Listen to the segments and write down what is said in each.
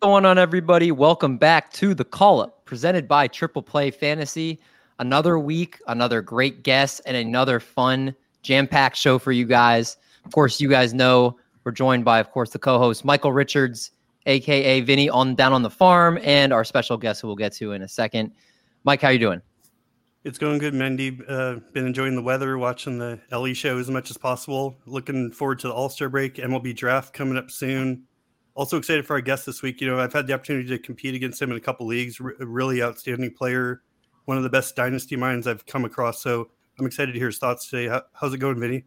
Going on, everybody? Welcome back to the call up presented by Triple Play Fantasy. Another week, another great guest, and another fun, jam packed show for you guys. Of course, you guys know we're joined by, of course, the co host Michael Richards, aka Vinny, on down on the farm, and our special guest who we'll get to in a second. Mike, how you doing? It's going good, Mendy. Uh, been enjoying the weather, watching the LE show as much as possible. Looking forward to the All Star break, MLB draft coming up soon also excited for our guest this week. You know, I've had the opportunity to compete against him in a couple leagues. R- really outstanding player, one of the best dynasty minds I've come across. So I'm excited to hear his thoughts today. How, how's it going, Vinny?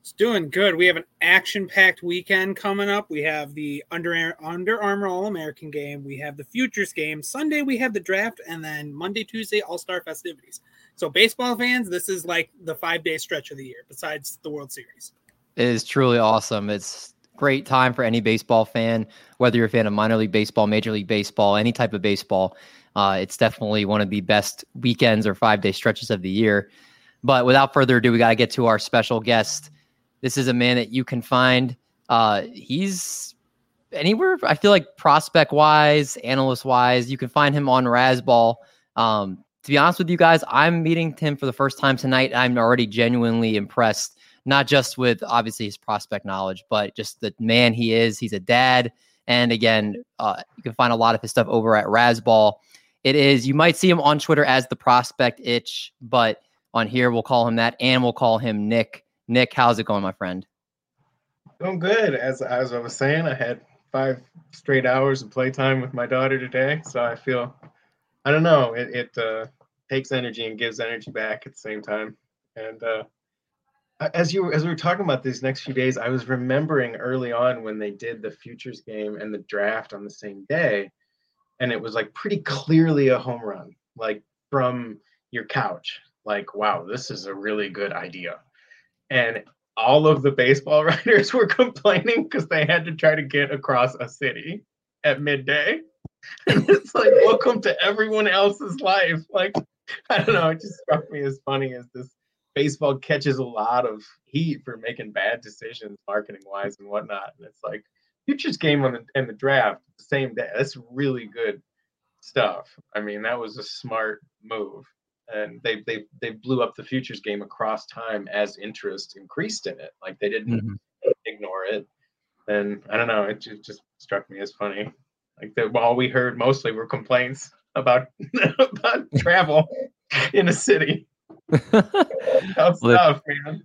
It's doing good. We have an action-packed weekend coming up. We have the Under Under Armour All American game. We have the Futures game. Sunday we have the draft, and then Monday, Tuesday All Star festivities. So baseball fans, this is like the five-day stretch of the year. Besides the World Series, it is truly awesome. It's great time for any baseball fan, whether you're a fan of minor league baseball, major league baseball, any type of baseball. Uh, it's definitely one of the best weekends or five day stretches of the year. But without further ado, we got to get to our special guest. This is a man that you can find. Uh, he's anywhere, I feel like prospect wise, analyst wise, you can find him on Razzball. Um, to be honest with you guys, I'm meeting him for the first time tonight. I'm already genuinely impressed not just with obviously his prospect knowledge, but just the man he is. He's a dad. And again, uh, you can find a lot of his stuff over at Razzball. It is, you might see him on Twitter as the prospect itch, but on here we'll call him that and we'll call him Nick. Nick, how's it going, my friend? Doing good. As, as I was saying, I had five straight hours of playtime with my daughter today. So I feel, I don't know, it, it uh, takes energy and gives energy back at the same time. And uh, as you as we were talking about these next few days, I was remembering early on when they did the futures game and the draft on the same day, and it was like pretty clearly a home run, like from your couch. Like, wow, this is a really good idea. And all of the baseball writers were complaining because they had to try to get across a city at midday. And it's like, welcome to everyone else's life. Like, I don't know, it just struck me as funny as this baseball catches a lot of heat for making bad decisions marketing wise and whatnot. And it's like futures game on the and the draft the same day. That's really good stuff. I mean, that was a smart move. And they they they blew up the futures game across time as interest increased in it. Like they didn't mm-hmm. ignore it. And I don't know, it just, just struck me as funny. Like that all we heard mostly were complaints about about travel in a city. Tough stuff, man.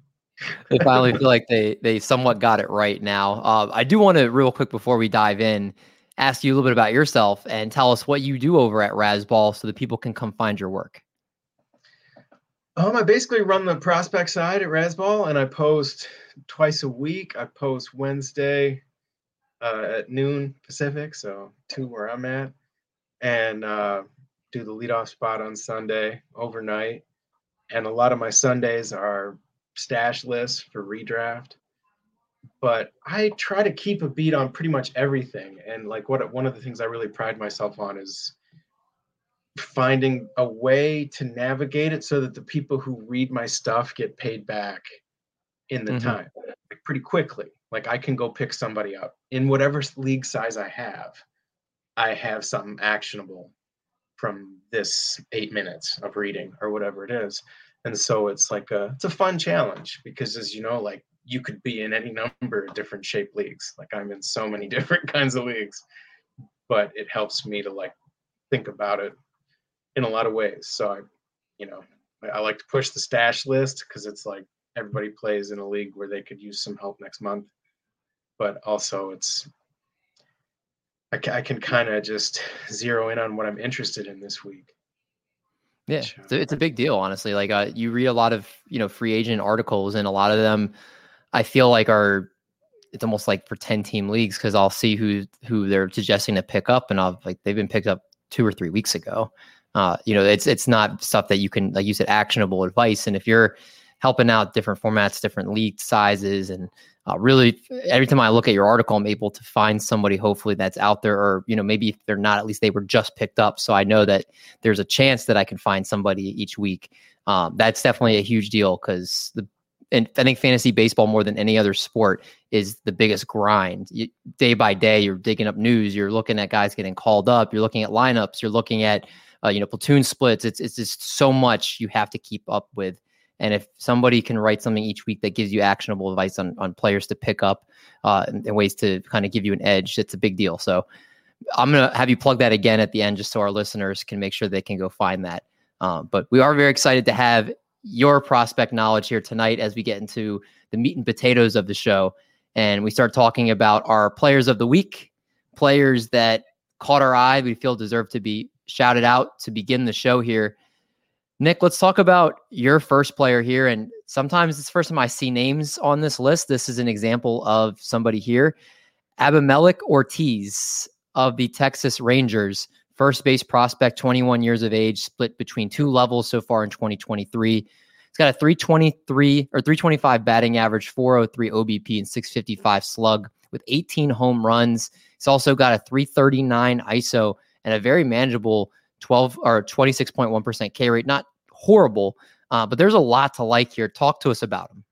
they finally feel like they they somewhat got it right now. Uh, I do want to real quick before we dive in, ask you a little bit about yourself and tell us what you do over at Razzball so that people can come find your work. Um, I basically run the prospect side at Razzball, and I post twice a week. I post Wednesday uh, at noon Pacific, so two where I'm at, and uh, do the leadoff spot on Sunday overnight and a lot of my Sundays are stash lists for redraft. But I try to keep a beat on pretty much everything. And like what one of the things I really pride myself on is finding a way to navigate it so that the people who read my stuff get paid back in the mm-hmm. time like pretty quickly. Like I can go pick somebody up in whatever league size I have. I have something actionable from this eight minutes of reading or whatever it is. And so it's like a it's a fun challenge because as you know like you could be in any number of different shape leagues. Like i'm in so many different kinds of leagues. But it helps me to like think about it in a lot of ways. So i you know i, I like to push the stash list because it's like everybody plays in a league where they could use some help next month. But also it's I can, I can kind of just zero in on what I'm interested in this week. Yeah, it's a, it's a big deal, honestly. Like uh, you read a lot of you know free agent articles, and a lot of them, I feel like are it's almost like for ten team leagues because I'll see who who they're suggesting to pick up, and I'll like they've been picked up two or three weeks ago. Uh, you know, it's it's not stuff that you can like you said actionable advice, and if you're helping out different formats, different league sizes, and uh, really every time I look at your article, I'm able to find somebody hopefully that's out there, or you know maybe if they're not, at least they were just picked up, so I know that there's a chance that I can find somebody each week. Um, that's definitely a huge deal because the and I think fantasy baseball more than any other sport is the biggest grind. You, day by day, you're digging up news. You're looking at guys getting called up. You're looking at lineups. You're looking at uh, you know platoon splits. It's it's just so much you have to keep up with. And if somebody can write something each week that gives you actionable advice on on players to pick up uh, and, ways to kind of give you an edge, it's a big deal. So I'm gonna have you plug that again at the end, just so our listeners can make sure they can go find that. Um, but we are very excited to have your prospect knowledge here tonight as we get into the meat and potatoes of the show. And we start talking about our players of the week, players that caught our eye, we feel deserve to be shouted out to begin the show here. Nick, let's talk about your first player here. And sometimes it's the first time I see names on this list. This is an example of somebody here. Abimelec Ortiz of the Texas Rangers first base prospect, 21 years of age, split between two levels so far in 2023. He's got a 323 or 325 batting average, 403 OBP, and 655 slug with 18 home runs. He's also got a 339 ISO and a very manageable 12 or 26.1% K rate. Not horrible, uh, but there's a lot to like here. Talk to us about him.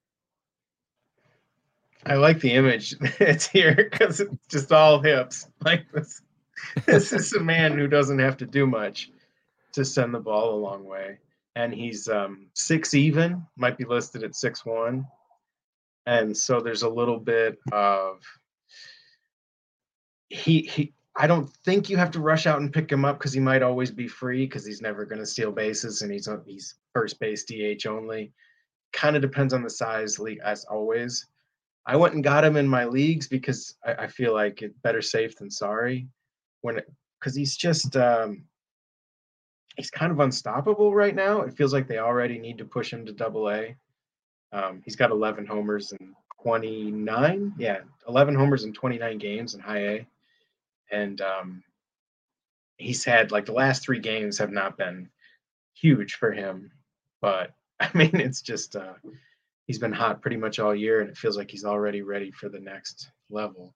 I like the image it's here because it's just all hips like this. this is a man who doesn't have to do much to send the ball a long way. And he's um, six even, might be listed at six one. And so there's a little bit of he he I don't think you have to rush out and pick him up because he might always be free because he's never going to steal bases and he's he's first base DH only. Kind of depends on the size league as always. I went and got him in my leagues because I, I feel like it better safe than sorry when because he's just um, he's kind of unstoppable right now. It feels like they already need to push him to double A. Um, he's got 11 homers and 29, yeah, 11 homers in 29 games in high A, and um, he's had like the last three games have not been huge for him, but I mean it's just uh, he's been hot pretty much all year, and it feels like he's already ready for the next level.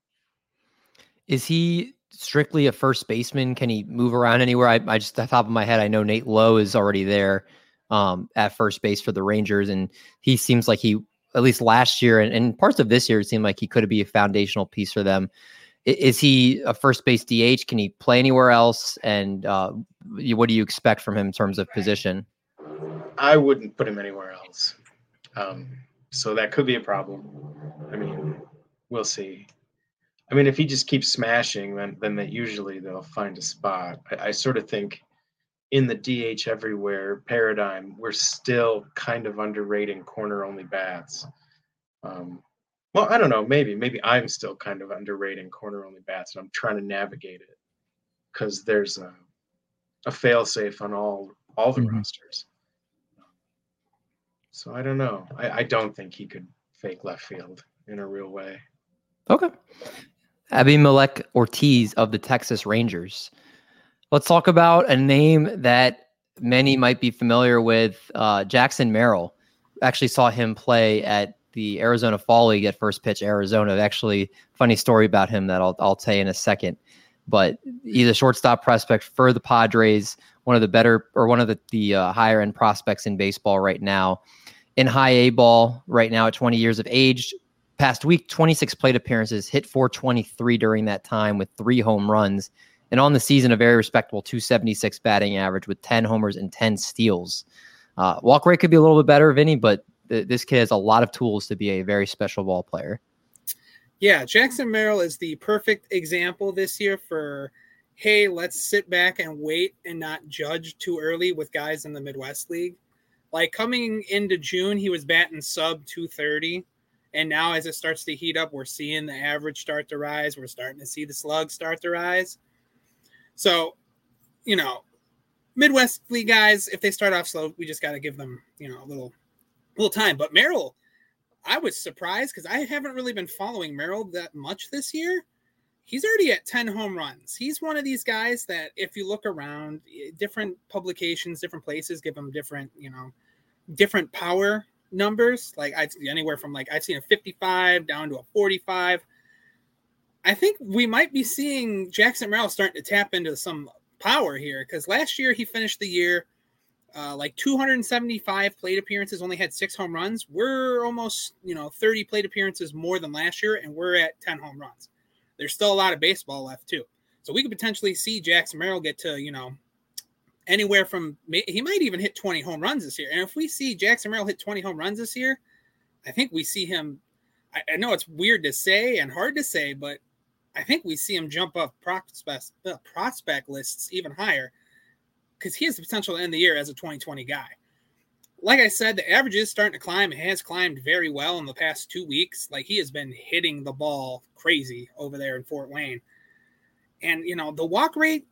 Is he strictly a first baseman? Can he move around anywhere? I, I just, the top of my head, I know Nate Lowe is already there um, at first base for the Rangers, and he seems like he, at least last year and, and parts of this year, it seemed like he could have be a foundational piece for them. Is he a first base DH? Can he play anywhere else? And uh, what do you expect from him in terms of position? I wouldn't put him anywhere else. Um, so that could be a problem. I mean, we'll see. I mean, if he just keeps smashing, then then that usually they'll find a spot. I, I sort of think in the DH everywhere paradigm, we're still kind of underrating corner only bats. Um, well, I don't know. Maybe maybe I'm still kind of underrating corner only bats, and I'm trying to navigate it because there's a a fail safe on all all the mm-hmm. rosters. So I don't know. I, I don't think he could fake left field in a real way. Okay. Abimelec Ortiz of the Texas Rangers. Let's talk about a name that many might be familiar with uh, Jackson Merrill. Actually, saw him play at the Arizona Fall League at First Pitch Arizona. Actually, funny story about him that I'll, I'll tell you in a second. But he's a shortstop prospect for the Padres, one of the better or one of the, the uh, higher end prospects in baseball right now. In high A ball right now at 20 years of age, past week, 26 plate appearances, hit 423 during that time with three home runs. And on the season, a very respectable 276 batting average with 10 homers and 10 steals. Uh, walk rate could be a little bit better, Vinny, but th- this kid has a lot of tools to be a very special ball player. Yeah, Jackson Merrill is the perfect example this year for hey, let's sit back and wait and not judge too early with guys in the Midwest League. Like coming into June, he was batting sub 230 and now, as it starts to heat up, we're seeing the average start to rise. We're starting to see the slugs start to rise. So, you know, Midwest League guys, if they start off slow, we just got to give them, you know, a little, little time. But Merrill, I was surprised because I haven't really been following Merrill that much this year. He's already at 10 home runs. He's one of these guys that, if you look around, eh, different publications, different places give him different, you know, different power numbers. Like I've anywhere from like I've seen a 55 down to a 45. I think we might be seeing Jackson Merrill starting to tap into some power here because last year he finished the year uh, like 275 plate appearances, only had six home runs. We're almost, you know, 30 plate appearances more than last year, and we're at 10 home runs. There's still a lot of baseball left, too. So we could potentially see Jackson Merrill get to, you know, anywhere from he might even hit 20 home runs this year. And if we see Jackson Merrill hit 20 home runs this year, I think we see him. I, I know it's weird to say and hard to say, but I think we see him jump up uh, prospect lists even higher because he has the potential to end the year as a 2020 guy. Like I said, the average is starting to climb. It has climbed very well in the past two weeks. Like he has been hitting the ball crazy over there in Fort Wayne. And, you know, the walk rate,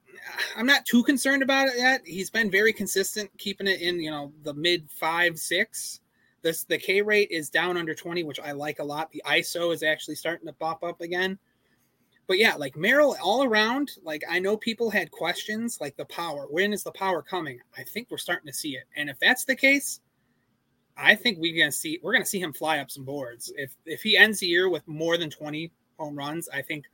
I'm not too concerned about it yet. He's been very consistent, keeping it in, you know, the mid five, six. This the K rate is down under 20, which I like a lot. The ISO is actually starting to pop up again but yeah, like Merrill all around, like I know people had questions like the power. When is the power coming? I think we're starting to see it. And if that's the case, I think we're gonna see we're gonna see him fly up some boards. If if he ends the year with more than 20 home runs, I think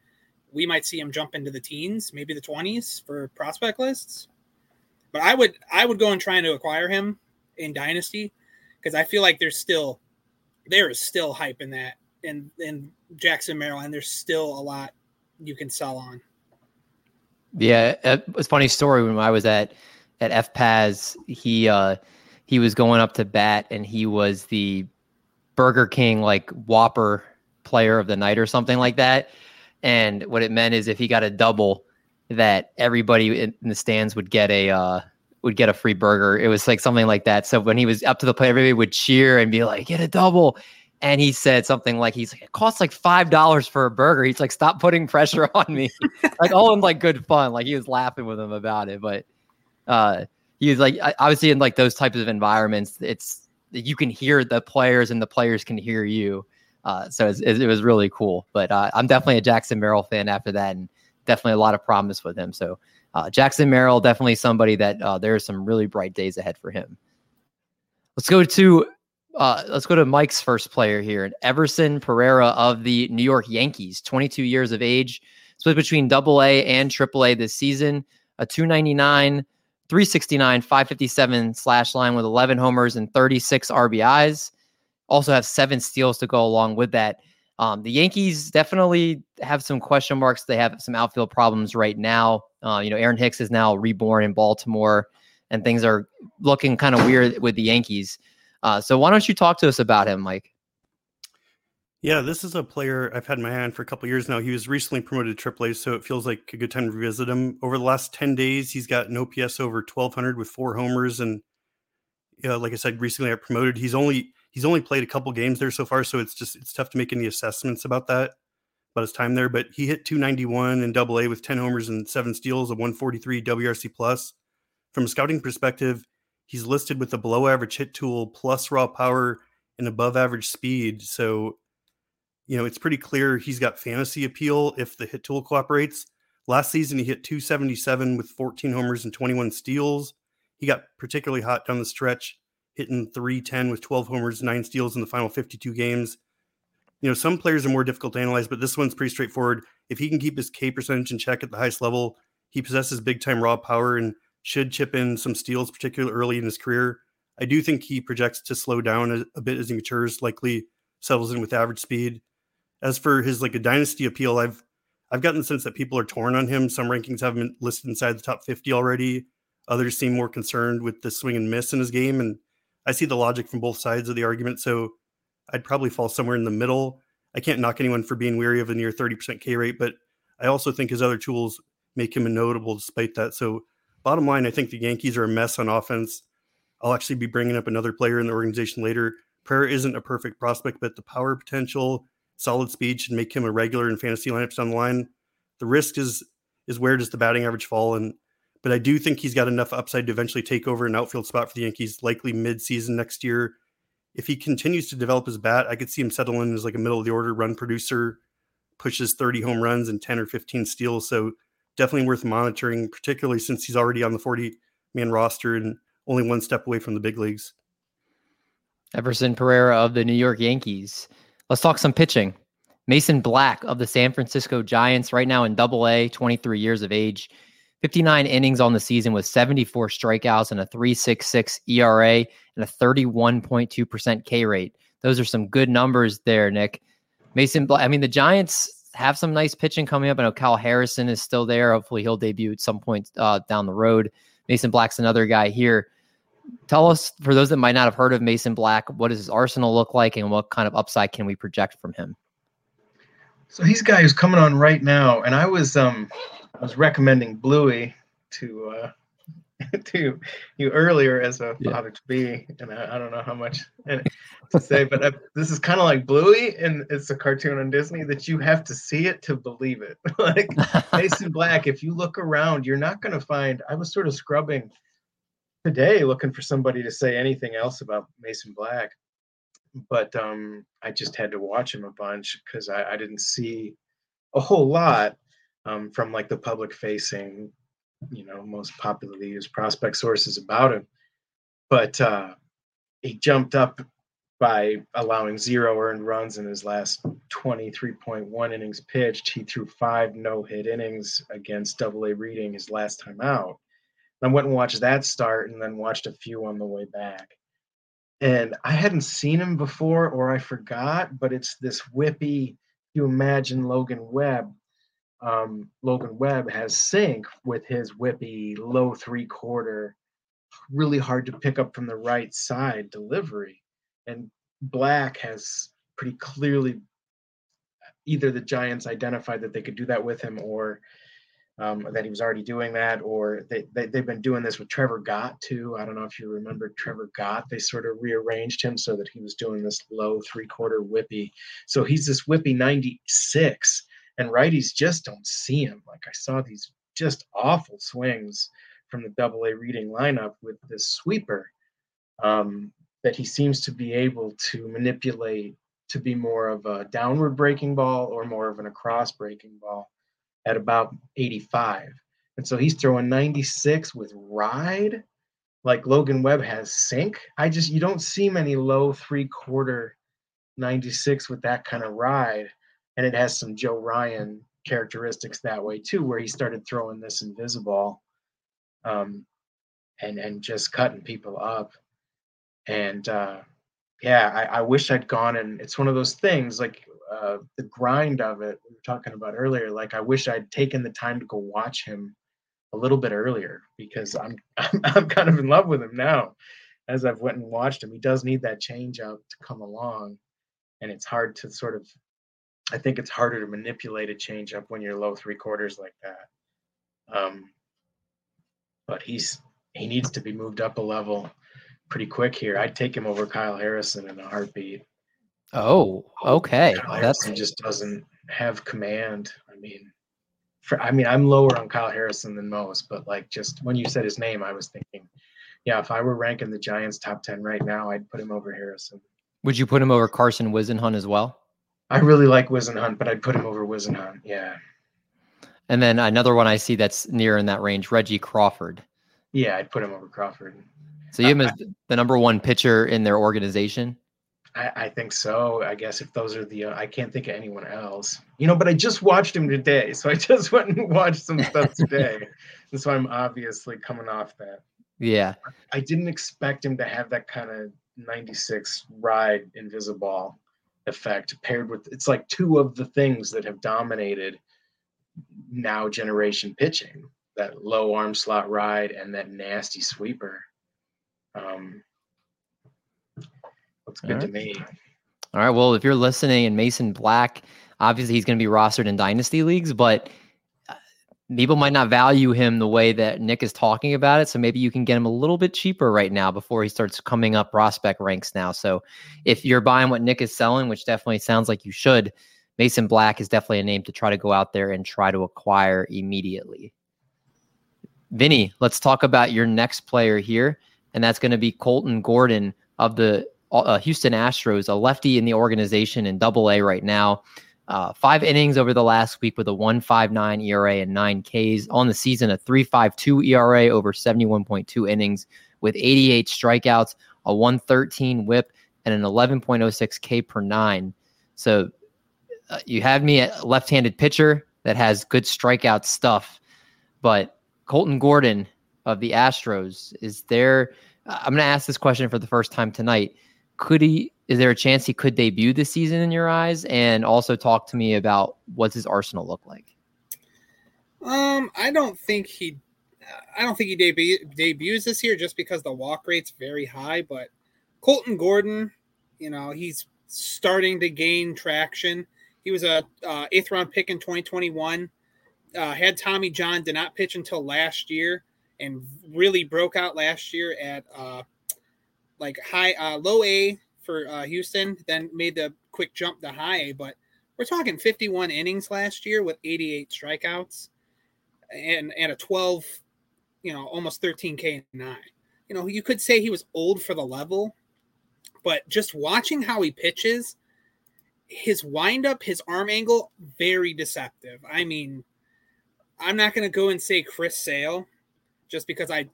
we might see him jump into the teens, maybe the 20s for prospect lists. But I would I would go and try to acquire him in Dynasty because I feel like there's still there is still hype in that in in Jackson Merrill, and there's still a lot you can sell on. Yeah, it's funny story when I was at at FPAS, he uh he was going up to bat and he was the Burger King like Whopper player of the night or something like that. And what it meant is if he got a double, that everybody in the stands would get a uh, would get a free burger. It was like something like that. So when he was up to the plate, everybody would cheer and be like, "Get a double!" And he said something like he's like it costs like five dollars for a burger. He's like stop putting pressure on me. Like all in like good fun. Like he was laughing with him about it but uh he was like obviously in like those types of environments it's you can hear the players and the players can hear you uh so it, it was really cool but uh, i'm definitely a jackson merrill fan after that and definitely a lot of promise with him so uh, jackson merrill definitely somebody that uh, there's some really bright days ahead for him. Let's go to uh, let's go to Mike's first player here. and Everson Pereira of the New York Yankees, 22 years of age, split between double A and triple A this season. A 299, 369, 557 slash line with 11 homers and 36 RBIs. Also have seven steals to go along with that. Um, the Yankees definitely have some question marks. They have some outfield problems right now. Uh, you know, Aaron Hicks is now reborn in Baltimore, and things are looking kind of weird with the Yankees. Uh, so why don't you talk to us about him, Mike? Yeah, this is a player I've had in my hand for a couple years now. He was recently promoted to AAA, so it feels like a good time to revisit him. Over the last 10 days, he's got an OPS over 1200 with four homers. And yeah, like I said, recently I promoted. He's only he's only played a couple games there so far, so it's just it's tough to make any assessments about that, about his time there. But he hit 291 in double A with 10 homers and seven steals, a 143 WRC plus. From a scouting perspective, he's listed with a below average hit tool plus raw power and above average speed. So, you know, it's pretty clear he's got fantasy appeal if the hit tool cooperates. Last season, he hit 277 with 14 homers and 21 steals. He got particularly hot down the stretch, hitting 310 with 12 homers, nine steals in the final 52 games. You know, some players are more difficult to analyze, but this one's pretty straightforward. If he can keep his K percentage in check at the highest level, he possesses big time raw power and should chip in some steals, particularly early in his career. I do think he projects to slow down a, a, bit as he matures, likely settles in with average speed. As for his like a dynasty appeal, I've I've gotten the sense that people are torn on him. Some rankings have him listed inside the top 50 already. Others seem more concerned with the swing and miss in his game. And I see the logic from both sides of the argument. So I'd probably fall somewhere in the middle. I can't knock anyone for being weary of a near 30% K rate, but I also think his other tools make him a notable despite that. So bottom line, I think the Yankees are a mess on offense. I'll actually be bringing up another player in the organization later. Pereira isn't a perfect prospect, but the power potential, solid speed should make him a regular in fantasy lineups down the line. The risk is is where does the batting average fall? And but I do think he's got enough upside to eventually take over an outfield spot for the Yankees, likely mid-season next year. If he continues to develop his bat, I could see him settle in as like a middle of the order run producer, pushes 30 home runs and 10 or 15 steals. So definitely worth monitoring, particularly since he's already on the 40 man roster and only one step away from the big leagues. Everson Pereira of the New York Yankees. Let's talk some pitching. Mason Black of the San Francisco Giants, right now in double A, 23 years of age, 59 innings on the season with 74 strikeouts and a 366 ERA and a 31.2% K rate. Those are some good numbers there, Nick. Mason Black, I mean, the Giants have some nice pitching coming up. I know Kyle Harrison is still there. Hopefully, he'll debut at some point uh, down the road. Mason Black's another guy here. Tell us, for those that might not have heard of Mason Black, what does his arsenal look like and what kind of upside can we project from him? So he's a guy who's coming on right now, and I was um I was recommending Bluey to uh to you earlier as a yeah. father to be, and I, I, don't know how much to say, but I, this is kind of like Bluey, and it's a cartoon on Disney that you have to see it to believe it. like Mason Black, if you look around, you're not going to find. I was sort of scrubbing today looking for somebody to say anything else about Mason Black, but um, I just had to watch him a bunch because I, I, didn't see a whole lot um, from like the public facing, you know, most popularly used prospect sources about him. But uh, he jumped up by allowing zero earned runs in his last 23.1 innings pitched. He threw five no hit innings against Double A Reading his last time out. I went and watched that start and then watched a few on the way back. And I hadn't seen him before or I forgot, but it's this whippy, you imagine Logan Webb. Um, Logan Webb has sink with his whippy low three quarter, really hard to pick up from the right side delivery. And Black has pretty clearly either the Giants identified that they could do that with him or um, that he was already doing that, or they, they, have been doing this with Trevor Gott too. I don't know if you remember Trevor Gott. They sort of rearranged him so that he was doing this low three quarter whippy. So he's this whippy 96, and righties just don't see him. Like I saw these just awful swings from the double A reading lineup with this sweeper um, that he seems to be able to manipulate to be more of a downward breaking ball or more of an across breaking ball at about 85. And so he's throwing 96 with ride, like Logan Webb has sink. I just, you don't see many low three quarter 96 with that kind of ride. And it has some Joe Ryan characteristics that way too, where he started throwing this invisible um, and, and just cutting people up. And uh, yeah, I, I wish I'd gone and it's one of those things like uh, the grind of it we were talking about earlier like i wish i'd taken the time to go watch him a little bit earlier because i'm i'm, I'm kind of in love with him now as i've went and watched him he does need that change out to come along and it's hard to sort of i think it's harder to manipulate a change up when you're low three quarters like that um but he's he needs to be moved up a level pretty quick here i'd take him over kyle harrison in a heartbeat Oh, okay. Kyle That's Harrison just doesn't have command. I mean, for I mean, I'm lower on Kyle Harrison than most, but like just when you said his name, I was thinking, yeah, if I were ranking the Giants top ten right now, I'd put him over Harrison. Would you put him over Carson Whisenhunt as well? I really like Whisenhunt, but I'd put him over Whisenhunt. Yeah. And then another one I see that's near in that range, Reggie Crawford. Yeah, I'd put him over Crawford. So you as the number one pitcher in their organization. I, I, think so. I guess if those are the, uh, I can't think of anyone else. You know, but I just watched him today, so I just went and watched some stuff today, and so I'm obviously coming off that. Yeah. I didn't expect him to have that kind of 96 ride invisible effect paired with it's like two of the things that have dominated now generation pitching that low arm slot ride and that nasty sweeper um Looks good right. to me. All right. Well, if you're listening and Mason Black, obviously he's going to be rostered in dynasty leagues, but people might not value him the way that Nick is talking about it. So maybe you can get him a little bit cheaper right now before he starts coming up prospect ranks now. So if you're buying what Nick is selling, which definitely sounds like you should, Mason Black is definitely a name to try to go out there and try to acquire immediately. Vinny, let's talk about your next player here, and that's going to be Colton Gordon of the uh, Houston Astros, a lefty in the organization in Double A right now. Uh, five innings over the last week with a 159 ERA and nine Ks on the season, a 3.52 ERA over 71.2 innings with 88 strikeouts, a 113 WHIP, and an 11.06 K per nine. So uh, you have me a left-handed pitcher that has good strikeout stuff, but Colton Gordon of the Astros is there. I'm going to ask this question for the first time tonight. Could he? Is there a chance he could debut this season in your eyes? And also talk to me about what's his arsenal look like. Um, I don't think he. I don't think he debut, debuts this year just because the walk rate's very high. But Colton Gordon, you know, he's starting to gain traction. He was a uh, eighth round pick in 2021. Uh, had Tommy John, did not pitch until last year, and really broke out last year at uh, like high, uh, low A for uh, Houston. Then made the quick jump to high A. But we're talking 51 innings last year with 88 strikeouts, and and a 12, you know, almost 13 K nine. You know, you could say he was old for the level, but just watching how he pitches his windup, his arm angle, very deceptive. I mean, I'm not going to go and say Chris Sale just because I,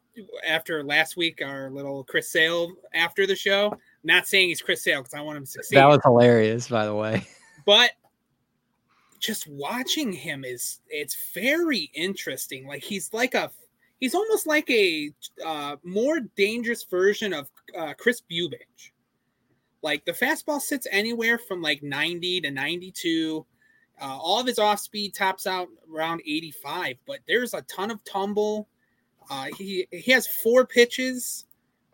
after last week, our little Chris Sale after the show, not saying he's Chris Sale because I want him to succeed. That was hilarious, by the way. But just watching him is it's very interesting. Like he's like a he's almost like a uh, more dangerous version of uh, Kris Bubic. Like the fastball sits anywhere from like 90 to 92. Uh, all of his off speed tops out around 85, but there's a ton of tumble. Uh, he he has four pitches.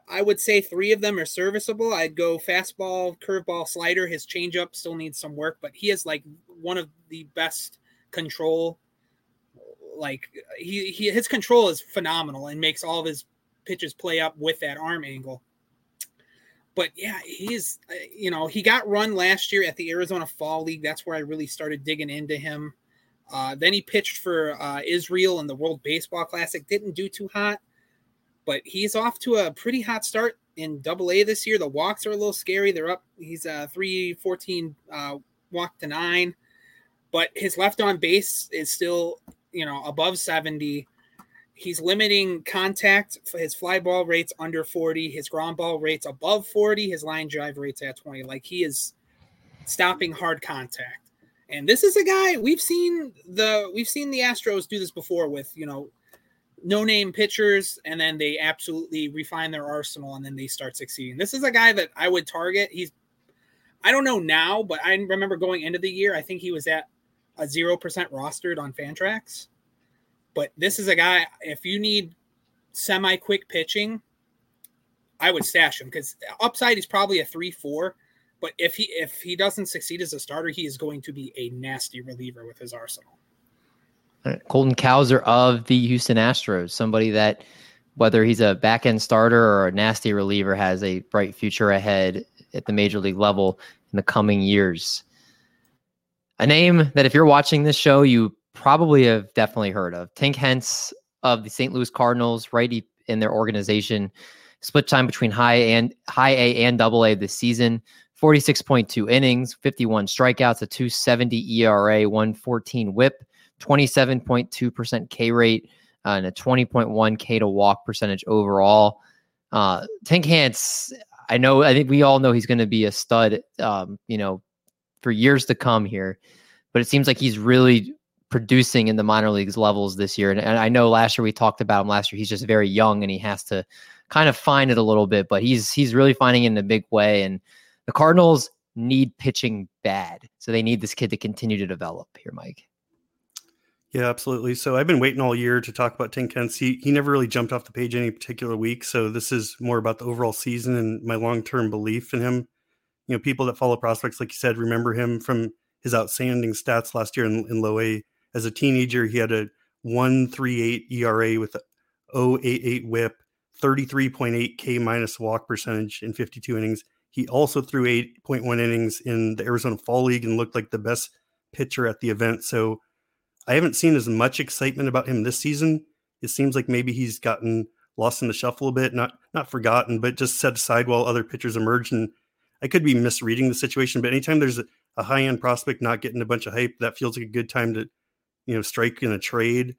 I would say three of them are serviceable. I'd go fastball, curveball, slider. His changeup still needs some work, but he has like one of the best control. Like he, he his control is phenomenal and makes all of his pitches play up with that arm angle but yeah, he's uh, you know he got run last year at the Arizona Fall League. That's where I really started digging into him. Uh, then he pitched for uh, Israel in the World Baseball Classic. Didn't do too hot, but he's off to a pretty hot start in Double A this year. The walks are a little scary. They're up. He's a uh, three fourteen uh, walk to nine, but his left on base is still you know above seventy he's limiting contact. His fly ball rates under 40, his ground ball rates above 40, his line drive rates at 20. Like he is stopping hard contact. And this is a guy we've seen the we've seen the Astros do this before with, you know, no name pitchers and then they absolutely refine their arsenal and then they start succeeding. This is a guy that I would target. He's I don't know now, but I remember going into the year, I think he was at a 0% rostered on Fantrax but this is a guy, if you need semi quick pitching, I would stash him because upside is probably a three four. But if he if he doesn't succeed as a starter, he is going to be a nasty reliever with his arsenal. Colton Cowser of the Houston Astros, somebody that whether he's a back end starter or a nasty reliever has a bright future ahead at the major league level in the coming years. A name that if you're watching this show, you probably have definitely heard of. Tink Hence of the St. Louis Cardinals, righty in their organization. Split time between high and high A and double A this season. 46.2 innings, 51 strikeouts, a 270 ERA, 114 whip, 27.2% K rate, uh, and a 20.1 K to walk percentage overall. Uh, Tink Hence, I know, I think we all know he's going to be a stud, um, you know, for years to come here. But it seems like he's really producing in the minor leagues levels this year. And, and, I know last year we talked about him last year. He's just very young and he has to kind of find it a little bit, but he's he's really finding it in a big way. And the Cardinals need pitching bad. So they need this kid to continue to develop here, Mike. Yeah, absolutely. So I've been waiting all year to talk about Tink Hence. He, he never really jumped off the page any particular week. So this is more about the overall season and my long term belief in him. You know, people that follow prospects, like you said, remember him from his outstanding stats last year in, in low A as a teenager, he had a 138 ERA with 088 whip, 33.8 K minus walk percentage in 52 innings. He also threw 8.1 innings in the Arizona Fall League and looked like the best pitcher at the event. So I haven't seen as much excitement about him this season it seems like maybe he's gotten lost in the shuffle a bit, not not forgotten, but just set aside while other pitchers emerge. And I could be misreading the situation, but anytime there's a, a high end prospect not getting a bunch of hype, that feels like a good time to, you know, strike in a trade.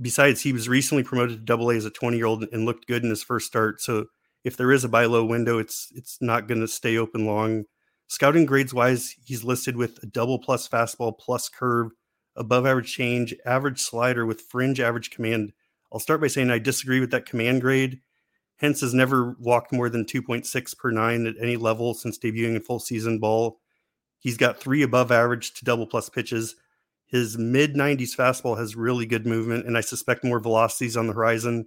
Besides, he was recently promoted to double A as a 20 year old and looked good in his first start. So if there is a buy low window, it's it's not going to stay open long. Scouting grades wise, he's listed with a double plus fastball plus curve, above average change, average slider with fringe average command. I'll start by saying I disagree with that command grade. Hence has never walked more than 2.6 per nine at any level since debuting in full season ball. He's got three above average to double plus pitches. His mid 90s fastball has really good movement, and I suspect more velocities on the horizon.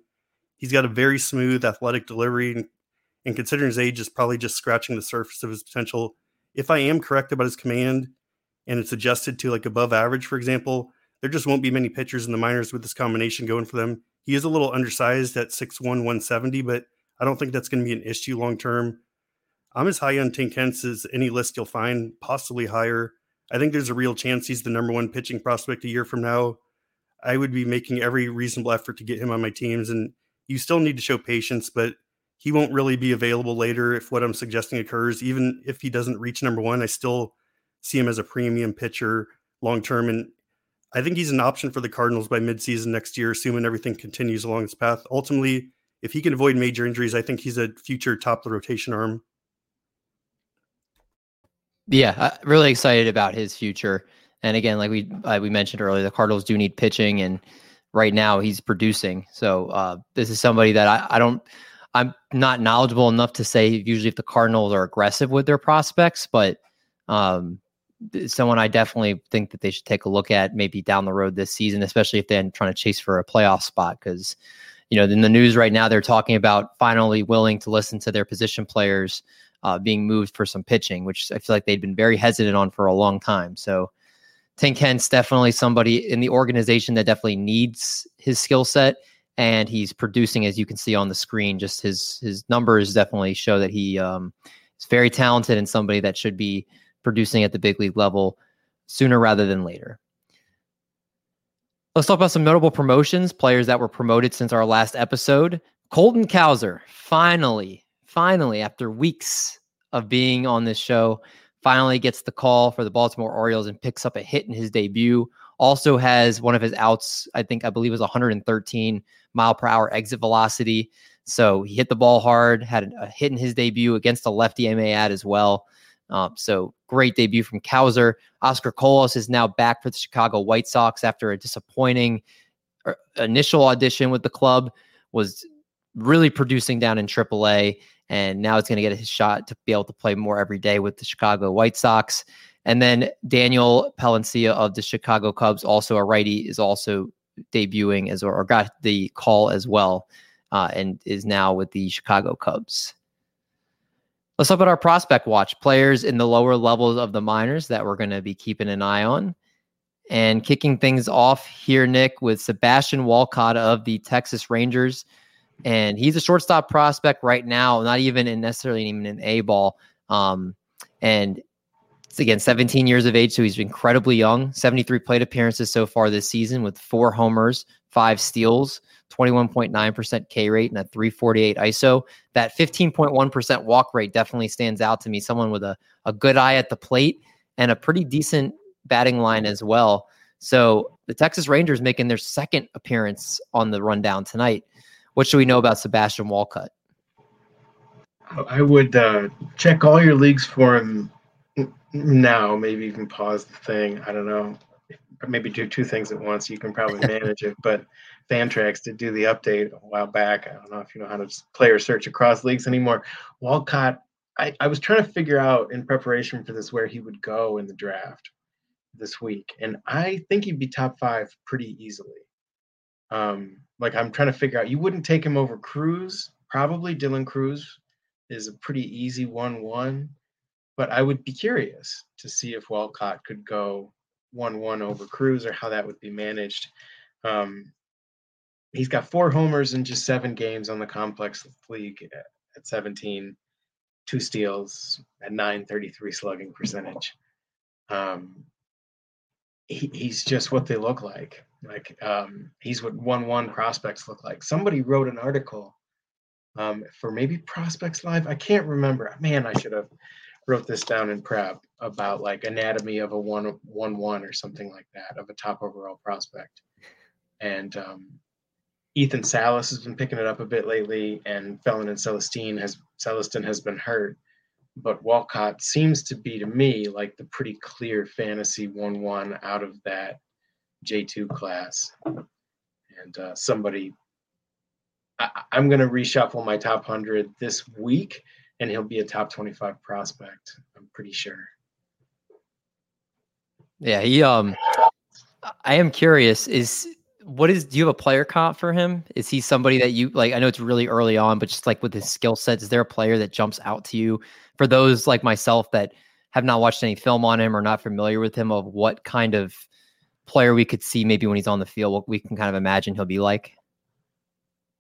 He's got a very smooth athletic delivery, and, and considering his age, is probably just scratching the surface of his potential. If I am correct about his command and it's adjusted to like above average, for example, there just won't be many pitchers in the minors with this combination going for them. He is a little undersized at 6'1, 170, but I don't think that's going to be an issue long term. I'm as high on Tink as any list you'll find, possibly higher. I think there's a real chance he's the number one pitching prospect a year from now. I would be making every reasonable effort to get him on my teams, and you still need to show patience, but he won't really be available later if what I'm suggesting occurs. Even if he doesn't reach number one, I still see him as a premium pitcher long term. And I think he's an option for the Cardinals by midseason next year, assuming everything continues along its path. Ultimately, if he can avoid major injuries, I think he's a future top of the rotation arm. Yeah, really excited about his future. And again, like we uh, we mentioned earlier, the Cardinals do need pitching, and right now he's producing. So uh, this is somebody that I, I don't I'm not knowledgeable enough to say usually if the Cardinals are aggressive with their prospects, but um, someone I definitely think that they should take a look at maybe down the road this season, especially if they're trying to chase for a playoff spot. Because you know, in the news right now, they're talking about finally willing to listen to their position players uh, being moved for some pitching, which I feel like they'd been very hesitant on for a long time. So Tink Hence definitely somebody in the organization that definitely needs his skill set, and he's producing as you can see on the screen. Just his his numbers definitely show that he um, is very talented and somebody that should be producing at the big league level sooner rather than later. Let's talk about some notable promotions, players that were promoted since our last episode. Colton Cowser, finally, finally, after weeks of being on this show, finally gets the call for the Baltimore Orioles and picks up a hit in his debut. Also has one of his outs, I think, I believe was 113 mile per hour exit velocity. So he hit the ball hard, had a hit in his debut against a lefty MA ad as well. Um, so great debut from Cowser. Oscar Colas is now back for the Chicago White Sox after a disappointing uh, initial audition with the club. Was really producing down in AAA and now it's going to get his shot to be able to play more every day with the Chicago White Sox. And then Daniel Palencia of the Chicago Cubs, also a righty, is also debuting as or got the call as well, uh, and is now with the Chicago Cubs. Let's talk about our prospect watch players in the lower levels of the minors that we're going to be keeping an eye on. And kicking things off here, Nick, with Sebastian Walcott of the Texas Rangers and he's a shortstop prospect right now, not even in necessarily even an A ball. Um, and it's again 17 years of age, so he's incredibly young. 73 plate appearances so far this season with four homers, five steals, 21.9% K rate, and a 348 ISO. That 15.1% walk rate definitely stands out to me. Someone with a, a good eye at the plate and a pretty decent batting line as well. So the Texas Rangers making their second appearance on the rundown tonight. What should we know about Sebastian Walcott? I would uh, check all your leagues for him now. Maybe even pause the thing. I don't know. Maybe do two things at once. You can probably manage it. But Fantrax did do the update a while back. I don't know if you know how to player search across leagues anymore. Walcott, I, I was trying to figure out in preparation for this where he would go in the draft this week, and I think he'd be top five pretty easily. Um, like I'm trying to figure out. You wouldn't take him over Crews, probably. Dylan Crews is a pretty easy one-one, but I would be curious to see if Walcott could go one-one over Crews or how that would be managed. Um, he's got four homers in just seven games on the complex league at, at 17, two steals at 933 slugging percentage. Um, he, he's just what they look like. Like um, he's what one one prospects look like. Somebody wrote an article um, for maybe Prospects Live. I can't remember. Man, I should have wrote this down in prep about like anatomy of a one one one or something like that of a top overall prospect. And um, Ethan Salas has been picking it up a bit lately, and Felnin Celestine has Celesten has been hurt. But Walcott seems to be to me like the pretty clear fantasy one one out of that J two class, and uh, somebody. I, I'm going to reshuffle my top hundred this week, and he'll be a top twenty five prospect. I'm pretty sure. Yeah, he um I am curious is what is do you have a player comp for him? Is he somebody that you like I know it's really early on but just like with his skill set is there a player that jumps out to you for those like myself that have not watched any film on him or not familiar with him of what kind of player we could see maybe when he's on the field what we can kind of imagine he'll be like?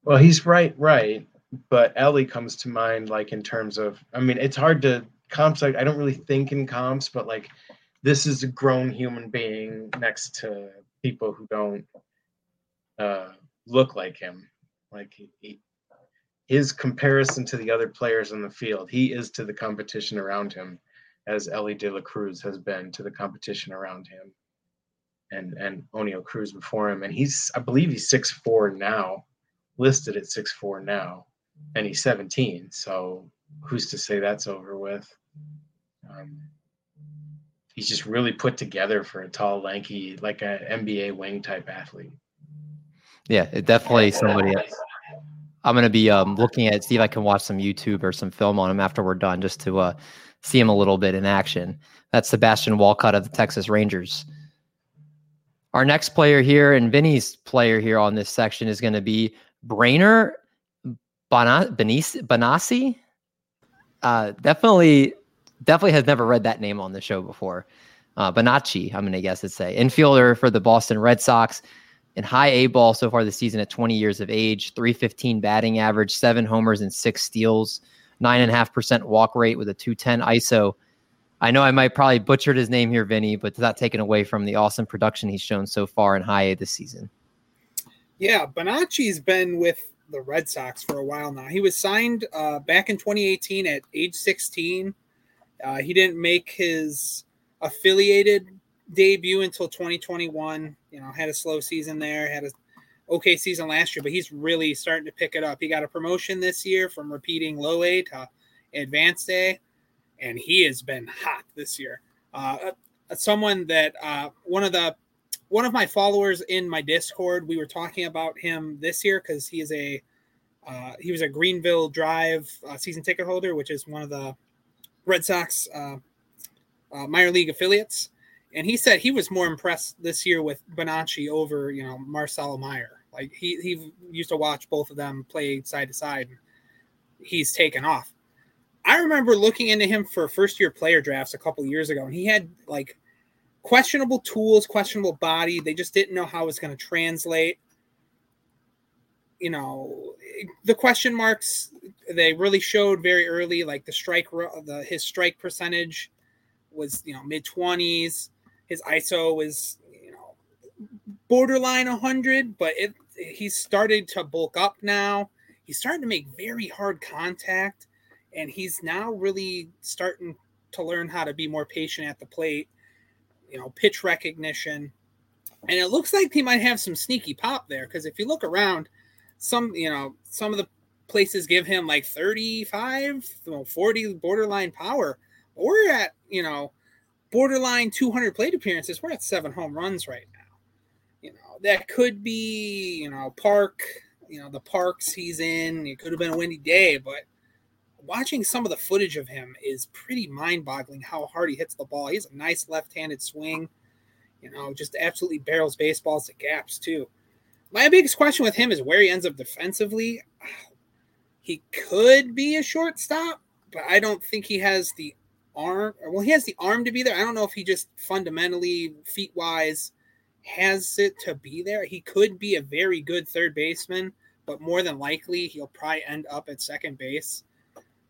Well, he's right, right. But Elly comes to mind like in terms of I mean, it's hard to comps like I don't really think in comps, but like this is a grown human being next to people who don't uh, look like him. Like he, he, his comparison to the other players in the field, he is to the competition around him, as Elly De La Cruz has been to the competition around him, and and Oneil Cruz before him. And he's, I believe, he's six four now, listed at six four now, and he's 17. So who's to say that's over with? Um, he's just really put together for a tall, lanky, like a NBA wing type athlete. Yeah, it definitely somebody. Else. I'm gonna be um, looking at see if I can watch some YouTube or some film on him after we're done, just to uh, see him a little bit in action. That's Sebastian Walcott of the Texas Rangers. Our next player here, and Vinny's player here on this section, is going to be Brainer Bonaci. Uh, definitely definitely has never read that name on the show before. Uh, Bonaci, I'm going to guess it's say infielder for the Boston Red Sox in high A ball so far this season at 20 years of age, 315 batting average, seven homers and six steals, nine and a half percent walk rate with a 210 ISO. I know I might probably butchered his name here, Vinny, but not taken away from the awesome production he's shown so far in high A this season. Yeah, Bonaci's been with the Red Sox for a while now. He was signed uh, back in 2018 at age 16 uh, he didn't make his affiliated debut until 2021. You know, had a slow season there, had a okay season last year, but he's really starting to pick it up. He got a promotion this year from repeating low A to advanced A, and he has been hot this year. Uh, uh, someone that uh, one of the one of my followers in my Discord, we were talking about him this year because he is a uh, he was a Greenville Drive uh, season ticket holder, which is one of the Red Sox uh, minor league affiliates, and he said he was more impressed this year with Bonaci over you know Marcelo Mayer. Like he he used to watch both of them play side to side. He's taken off. I remember looking into him for first year player drafts a couple years ago, and he had like questionable tools, questionable body. They just didn't know how it was going to translate. You know, the question marks they really showed very early, like the strike, the his strike percentage was you know mid twenties. His ISO was you know borderline hundred, but it he's started to bulk up now. He's starting to make very hard contact, and he's now really starting to learn how to be more patient at the plate. You know, pitch recognition, and it looks like he might have some sneaky pop there because if you look around, some you know some of the places give him like 35, 40 borderline power. We're at, you know, borderline 200 plate appearances. We're at seven home runs right now. You know, that could be, you know, Park, you know, the parks he's in. It could have been a windy day, but watching some of the footage of him is pretty mind boggling how hard he hits the ball. He has a nice left handed swing, you know, just absolutely barrels baseballs to gaps, too. My biggest question with him is where he ends up defensively. He could be a shortstop, but I don't think he has the arm. Well, he has the arm to be there. I don't know if he just fundamentally, feet wise, has it to be there. He could be a very good third baseman, but more than likely, he'll probably end up at second base.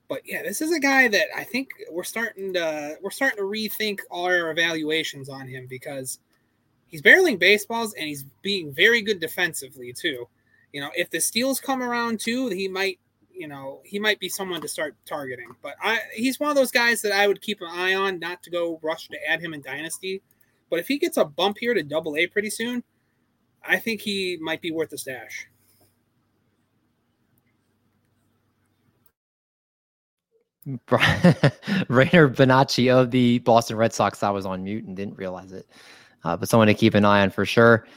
But yeah, this is a guy that I think we're starting to we're starting to rethink our evaluations on him because he's barreling baseballs and he's being very good defensively too. You know, if the steals come around too, he might, you know, he might be someone to start targeting. But I, he's one of those guys that I would keep an eye on, not to go rush to add him in dynasty. But if he gets a bump here to double A pretty soon, I think he might be worth a stash. Brainer Bonaci of the Boston Red Sox. I was on mute and didn't realize it, uh, but someone to keep an eye on for sure.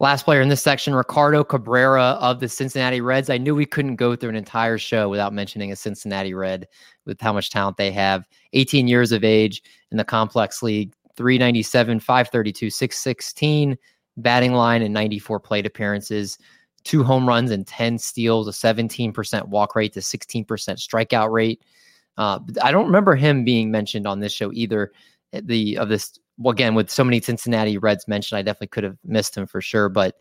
Last player in this section, Ricardo Cabrera of the Cincinnati Reds. I knew we couldn't go through an entire show without mentioning a Cincinnati Red with how much talent they have. 18 years of age in the complex league, 397, 532, 616 batting line, and 94 plate appearances. Two home runs and 10 steals, a 17% walk rate to 16% strikeout rate. Uh, I don't remember him being mentioned on this show either. Eh, the of this well, again with so many Cincinnati Reds mentioned, I definitely could have missed him for sure. But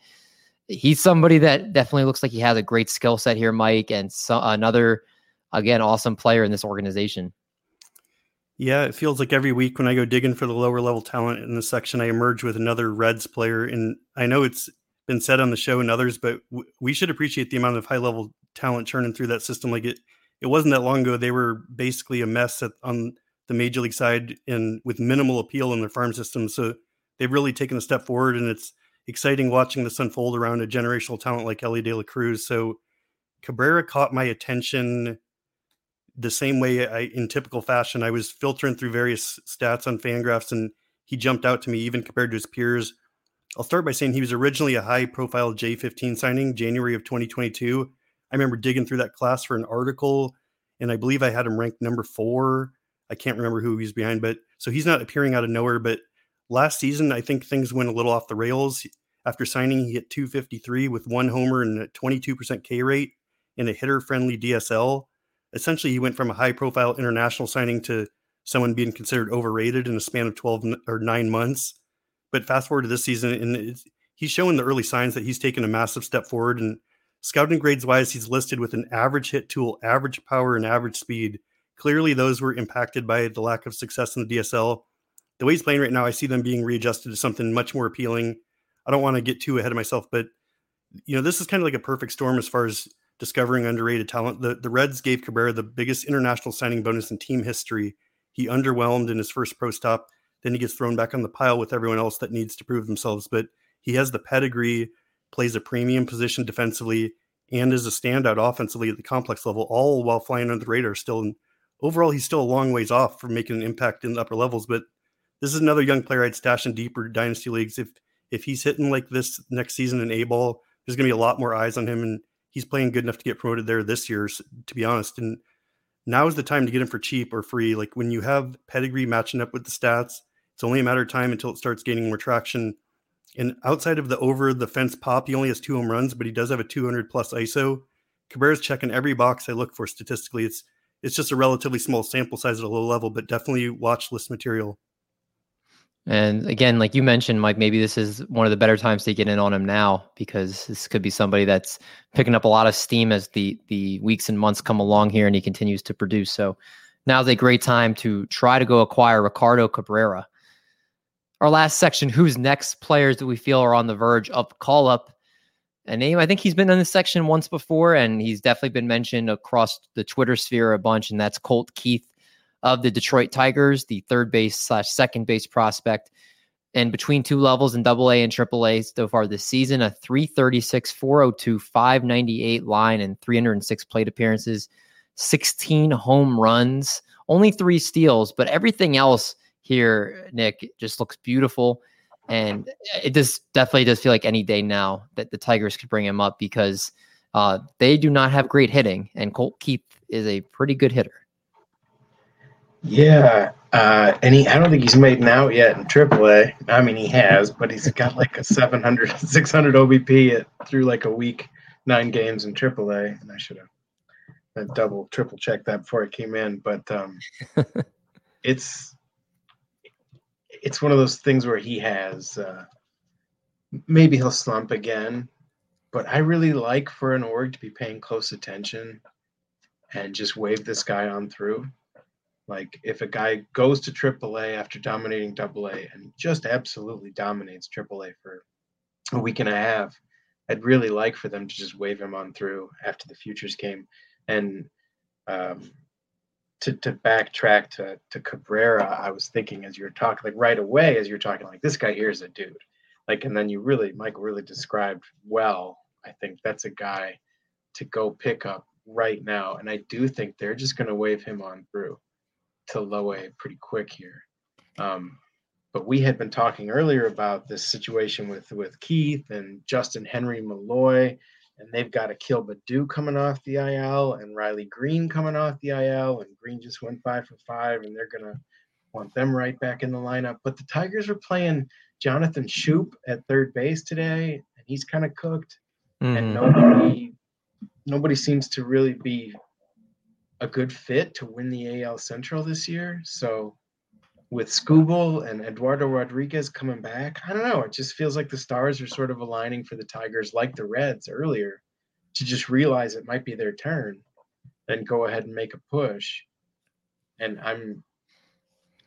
he's somebody that definitely looks like he has a great skill set here, Mike, and so, another again awesome player in this organization. Yeah, it feels like every week when I go digging for the lower level talent in the section, I emerge with another Reds player. And I know it's been said on the show and others, but w- we should appreciate the amount of high level talent churning through that system. Like it, it wasn't that long ago they were basically a mess at, on the major league side and with minimal appeal in their farm system. So they've really taken a step forward, and it's exciting watching this unfold around a generational talent like Elly De La Cruz. So Cabrera caught my attention the same way I, in typical fashion. I was filtering through various stats on Fangraphs, and he jumped out to me even compared to his peers. I'll start by saying he was originally a high-profile J15 signing, January of 2022. I remember digging through that class for an article, and I believe I had him ranked number four. I can't remember who he's behind, but so he's not appearing out of nowhere. But last season, I think things went a little off the rails. After signing, he hit 253 with one homer and a 22% K rate in a hitter friendly DSL. Essentially, he went from a high profile international signing to someone being considered overrated in a span of 12 or nine months. But fast forward to this season, and he's showing the early signs that he's taken a massive step forward. And Scouting grades wise, he's listed with an average hit tool, average power, and average speed. Clearly, those were impacted by the lack of success in the DSL. The way he's playing right now, I see them being readjusted to something much more appealing. I don't want to get too ahead of myself, but you know, this is kind of like a perfect storm as far as discovering underrated talent. The the Reds gave Cabrera the biggest international signing bonus in team history. He underwhelmed in his first pro stop. Then he gets thrown back on the pile with everyone else that needs to prove themselves. But he has the pedigree plays a premium position defensively, and is a standout offensively at the complex level, all while flying under the radar still. Overall, he's still a long ways off from making an impact in the upper levels. But this is another young player I'd stash in deeper dynasty leagues. If if he's hitting like this next season in A ball, there's going to be a lot more eyes on him, and he's playing good enough to get promoted there this year. To be honest, and now is the time to get him for cheap or free. Like when you have pedigree matching up with the stats, it's only a matter of time until it starts gaining more traction. And outside of the over the fence pop, he only has two home runs, but he does have a 200 plus ISO. Cabrera's checking every box I look for statistically. It's it's just a relatively small sample size at a low level, but definitely watch list material. And again, like you mentioned, Mike, maybe this is one of the better times to get in on him now because this could be somebody that's picking up a lot of steam as the the weeks and months come along here, and he continues to produce. So now's a great time to try to go acquire Ricardo Cabrera our last section, who's next players that we feel are on the verge of call up a name. I think he's been in this section once before, and he's definitely been mentioned across the Twitter sphere a bunch, and that's Colt Keith of the Detroit Tigers, the third base slash second base prospect. And between two levels in double A and triple A so far this season, a 336, 402, 598 line and 306 plate appearances, 16 home runs, only three steals, but everything else here, Nick, just looks beautiful. And it just definitely does feel like any day now that the Tigers could bring him up because uh, they do not have great hitting, and Colt Keith is a pretty good hitter. Yeah, uh, and he, I don't think he's made an out yet in AAA. I mean, he has, but he's got like a 700, 600 OBP at, through like a week, nine games in AAA. And I should have double, triple checked that before I came in. But um, it's it's one of those things where he has uh, maybe he'll slump again, but I really like for an org to be paying close attention and just wave this guy on through. Like if a guy goes to AAA after dominating AA and just absolutely dominates AAA for a week and a half, I'd really like for them to just wave him on through after the futures game. And um, to, to backtrack to, to Cabrera, I was thinking as you're talking, like right away, as you're talking, like this guy here is a dude. Like, and then you really, Michael really described well. I think that's a guy to go pick up right now. And I do think they're just going to wave him on through to low A pretty quick here. Um, but we had been talking earlier about this situation with with Keith and Justin Henry Malloy, and they've got Akil Baddoo coming off the IL and Riley Greene coming off the IL, and Greene just went five for five, and they're gonna want them right back in the lineup. But the Tigers were playing Jonathan Schoop at third base today, and he's kind of cooked, mm-hmm. and nobody nobody seems to really be a good fit to win the AL Central this year. So with Skubal and Eduardo Rodriguez coming back, I don't know. It just feels like the stars are sort of aligning for the Tigers, like the Reds earlier, to just realize it might be their turn, then go ahead and make a push. And I'm,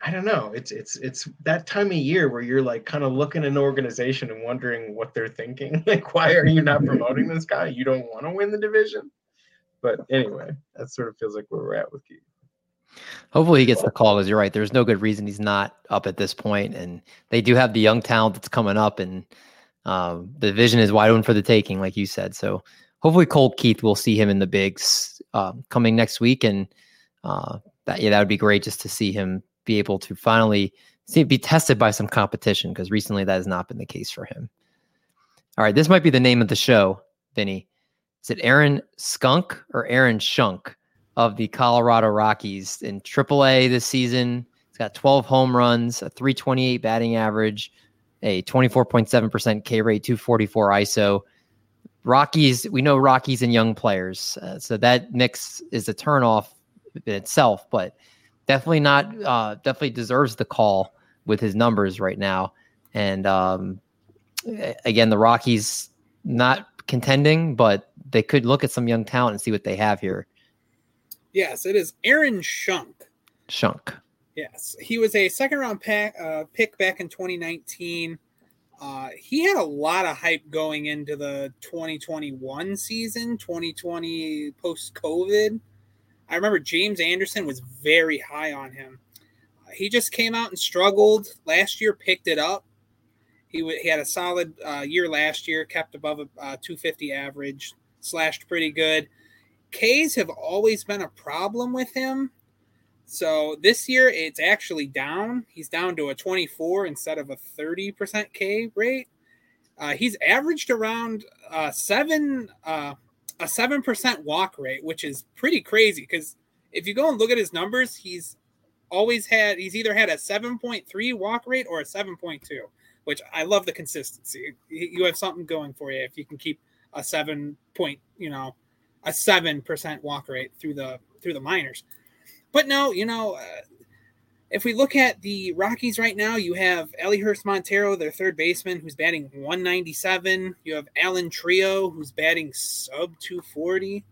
I don't know. It's it's it's that time of year where you're like kind of looking at an organization and wondering what they're thinking. Like, why are you not promoting this guy? You don't want to win the division. But anyway, that sort of feels like where we're at with Keith. Hopefully he gets the call because you're right. There's no good reason he's not up at this point, and they do have the young talent that's coming up, and um, the division is wide open for the taking, like you said. So hopefully Colt Keith will see him in the bigs uh, coming next week, and uh, that yeah, that would be great just to see him be able to finally see be tested by some competition because recently that has not been the case for him. All right, this might be the name of the show, Vinny. Is it Aaron Skunk or Aaron Schunk? Of the Colorado Rockies in AAA this season. He's got 12 home runs, a 328 batting average, a 24.7% K rate, 244 ISO. Rockies, we know Rockies and young players. Uh, so that mix is a turnoff in itself, but definitely not, uh, definitely deserves the call with his numbers right now. And um, again, the Rockies not contending, but they could look at some young talent and see what they have here. Yes, it is Aaron Schunk. Schunk. Yes, he was a second round pack, uh, pick back in 2019. Uh, he had a lot of hype going into the 2021 season, 2020 post COVID. I remember James Anderson was very high on him. Uh, he just came out and struggled last year, picked it up. He, w- he had a solid uh, year last year, kept above a uh, 250 average, slashed pretty good. Ks have always been a problem with him. So this year it's actually down. He's down to a 24 instead of a 30% K rate. Uh, he's averaged around uh, seven uh, a seven percent walk rate, which is pretty crazy. Because if you go and look at his numbers, he's always had he's either had a 7.3 walk rate or a 7.2, which I love the consistency. You have something going for you if you can keep a seven point you know a seven percent walk rate through the through the minors. But no, you know, uh, if we look at the Rockies right now, you have Elehuris Montero, their third baseman, who's batting 197. You have Alan Trejo, who's batting sub 240.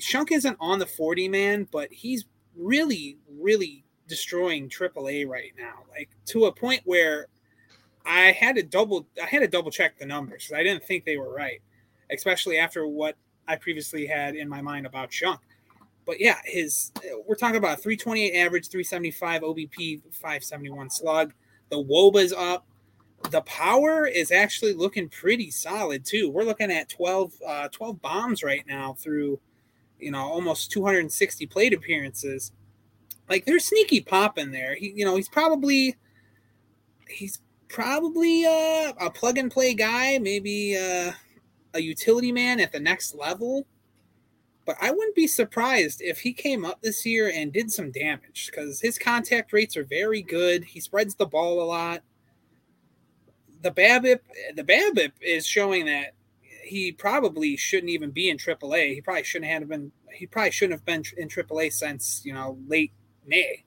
Schunk isn't on the 40 man, but he's really, really destroying AAA right now, like to a point where I had to double, I had to double check the numbers I didn't think they were right, especially after what I previously had in my mind about Schunk. But yeah, his we're talking about 328 average, 375 OBP, 571 slug. The wOBA's up. The power is actually looking pretty solid too. We're looking at 12, uh, 12 bombs right now through, you know, almost 260 plate appearances. Like there's sneaky pop in there. He, you know, he's probably he's probably uh, a plug and play guy. Maybe uh, a utility man at the next level. But I wouldn't be surprised if he came up this year and did some damage because his contact rates are very good. He spreads the ball a lot. The BABIP, the BABIP is showing that he probably shouldn't even be in AAA. He probably shouldn't have been. He probably shouldn't have been in AAA since you know late May.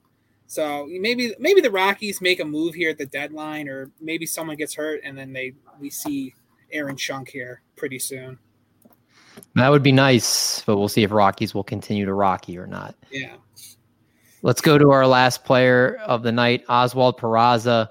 So maybe maybe the Rockies make a move here at the deadline, or maybe someone gets hurt and then they we see Aaron Schunk here pretty soon. That would be nice, but we'll see if Rockies will continue to Rocky or not. Yeah. Let's go to our last player of the night, Oswald Peraza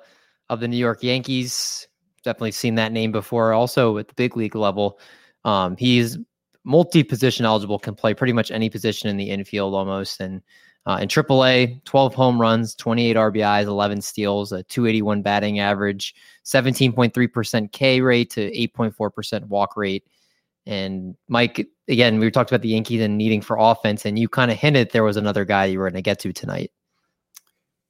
of the New York Yankees. Definitely seen that name before, also at the big league level. Um, he's multi-position eligible, can play pretty much any position in the infield almost. And uh, in AAA, 12 home runs, 28 RBIs, 11 steals, a 281 batting average, 17.3% K rate to 8.4% walk rate. And Mike, again, we talked about the Yankees and needing for offense, and you kind of hinted there was another guy you were going to get to tonight.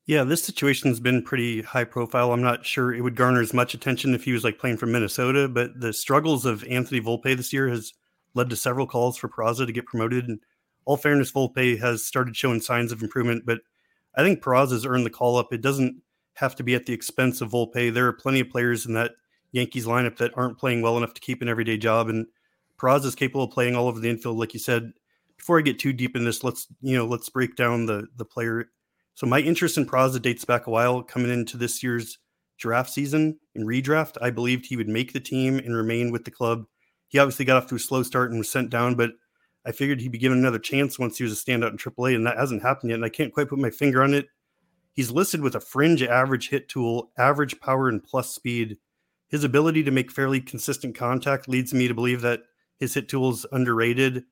Yeah, this situation's been pretty high profile. I'm not sure it would garner as much attention if he was like playing for Minnesota, but the struggles of Anthony Volpe this year has led to several calls for Peraza to get promoted. And all fairness, Volpe has started showing signs of improvement, but I think Peraza's earned the call up. It doesn't have to be at the expense of Volpe. There are plenty of players in that Yankees lineup that aren't playing well enough to keep an everyday job. And Peraza is capable of playing all over the infield, like you said. Before I get too deep in this, let's you know let's break down the the player. So my interest in Peraza dates back a while. Coming into this year's draft season in redraft, I believed he would make the team and remain with the club. He obviously got off to a slow start and was sent down, but I figured he'd be given another chance once he was a standout in AAA, and that hasn't happened yet. And I can't quite put my finger on it. He's listed with a fringe average hit tool, average power, and plus speed. His ability to make fairly consistent contact leads me to believe that his hit tool is underrated.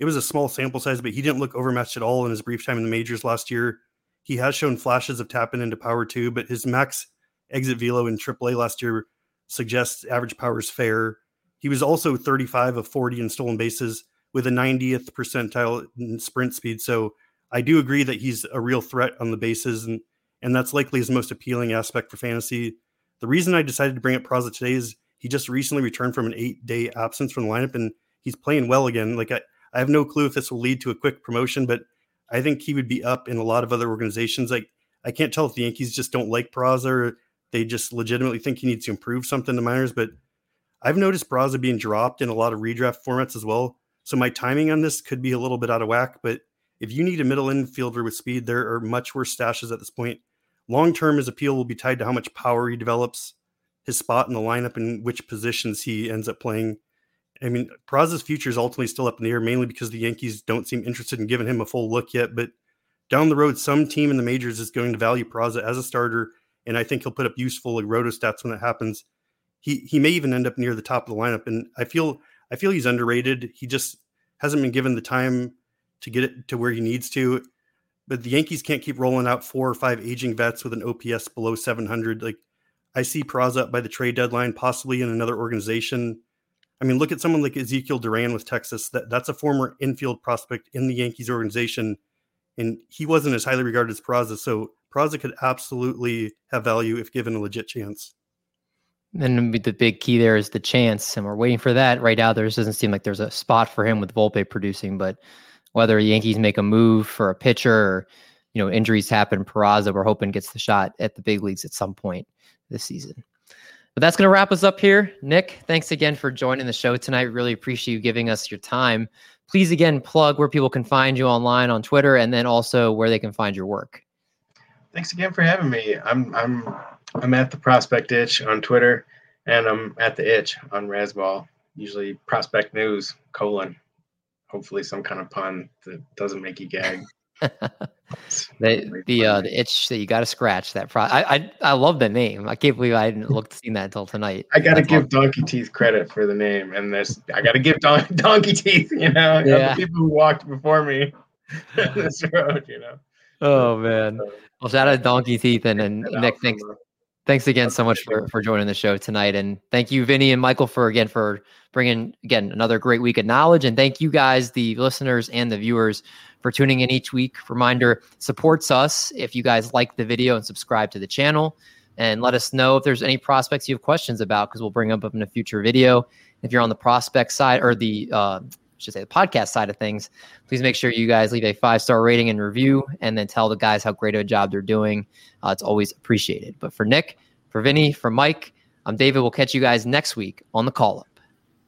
It was a small sample size, but he didn't look overmatched at all in his brief time in the majors last year. He has shown flashes of tapping into power too, but his max exit velo in AAA last year suggests average power is fair. He was also 35 of 40 in stolen bases with a 90th percentile in sprint speed. So I do agree that he's a real threat on the bases, and and that's likely his most appealing aspect for fantasy. The reason I decided to bring up Peraza today is he just recently returned from an eight day absence from the lineup and he's playing well again. Like I, I have no clue if this will lead to a quick promotion, but I think he would be up in a lot of other organizations. Like I can't tell if the Yankees just don't like Peraza or they just legitimately think he needs to improve something to minors. But I've noticed Peraza being dropped in a lot of redraft formats as well. So my timing on this could be a little bit out of whack. But if you need a middle infielder with speed, there are much worse stashes at this point. Long term, his appeal will be tied to how much power he develops his spot in the lineup and which positions he ends up playing. I mean, Peraza's future is ultimately still up in the air, mainly because the Yankees don't seem interested in giving him a full look yet. But down the road, some team in the majors is going to value Peraza as a starter, and I think he'll put up useful like roto stats when that happens. He he may even end up near the top of the lineup, and I feel I feel he's underrated. He just hasn't been given the time to get it to where he needs to. But the Yankees can't keep rolling out four or five aging vets with an OPS below 700. Like I see Peraza up by the trade deadline, possibly in another organization. I mean, look at someone like Ezequiel Duran with Texas. That that's a former infield prospect in the Yankees organization, and he wasn't as highly regarded as Peraza. So Peraza could absolutely have value if given a legit chance. And the big key there is the chance, and we're waiting for that right now. There doesn't seem like there's a spot for him with Volpe producing, but whether the Yankees make a move for a pitcher or you know injuries happen, Peraza we're hoping gets the shot at the big leagues at some point this season. But that's going to wrap us up here. Nick, thanks again for joining the show tonight. Really appreciate you giving us your time. Please again plug where people can find you online on Twitter and then also where they can find your work. Thanks again for having me. I'm I'm I'm at the Prospect Itch on Twitter and I'm at the Itch on Razzball. Usually Prospect News colon. Hopefully some kind of pun that doesn't make you gag. the the uh, the itch that you got to scratch that. Pro- I, I I love the name. I can't believe I didn't look seen that until tonight. I got to give awesome. Donkey Teeth credit for the name, and there's I got to give Don, Donkey Teeth. You know, yeah. the people who walked before me this road. You know. Oh man. Well, shout out Donkey Teeth and, and Nick. Thanks. Thanks again so much for, for joining the show tonight. And thank you, Vinny and Michael, for again for bringing again another great week of knowledge. And thank you guys, the listeners and the viewers, for tuning in each week. Reminder supports us if you guys like the video and subscribe to the channel. And let us know if there's any prospects you have questions about because we'll bring them up in a future video. If you're on the prospect side or the uh, should say the podcast side of things, please make sure you guys leave a five star rating and review, and then tell the guys how great of a job they're doing. Uh, it's always appreciated. But for Nick, for Vinny, for Mike, I'm David. We'll catch you guys next week on the call up.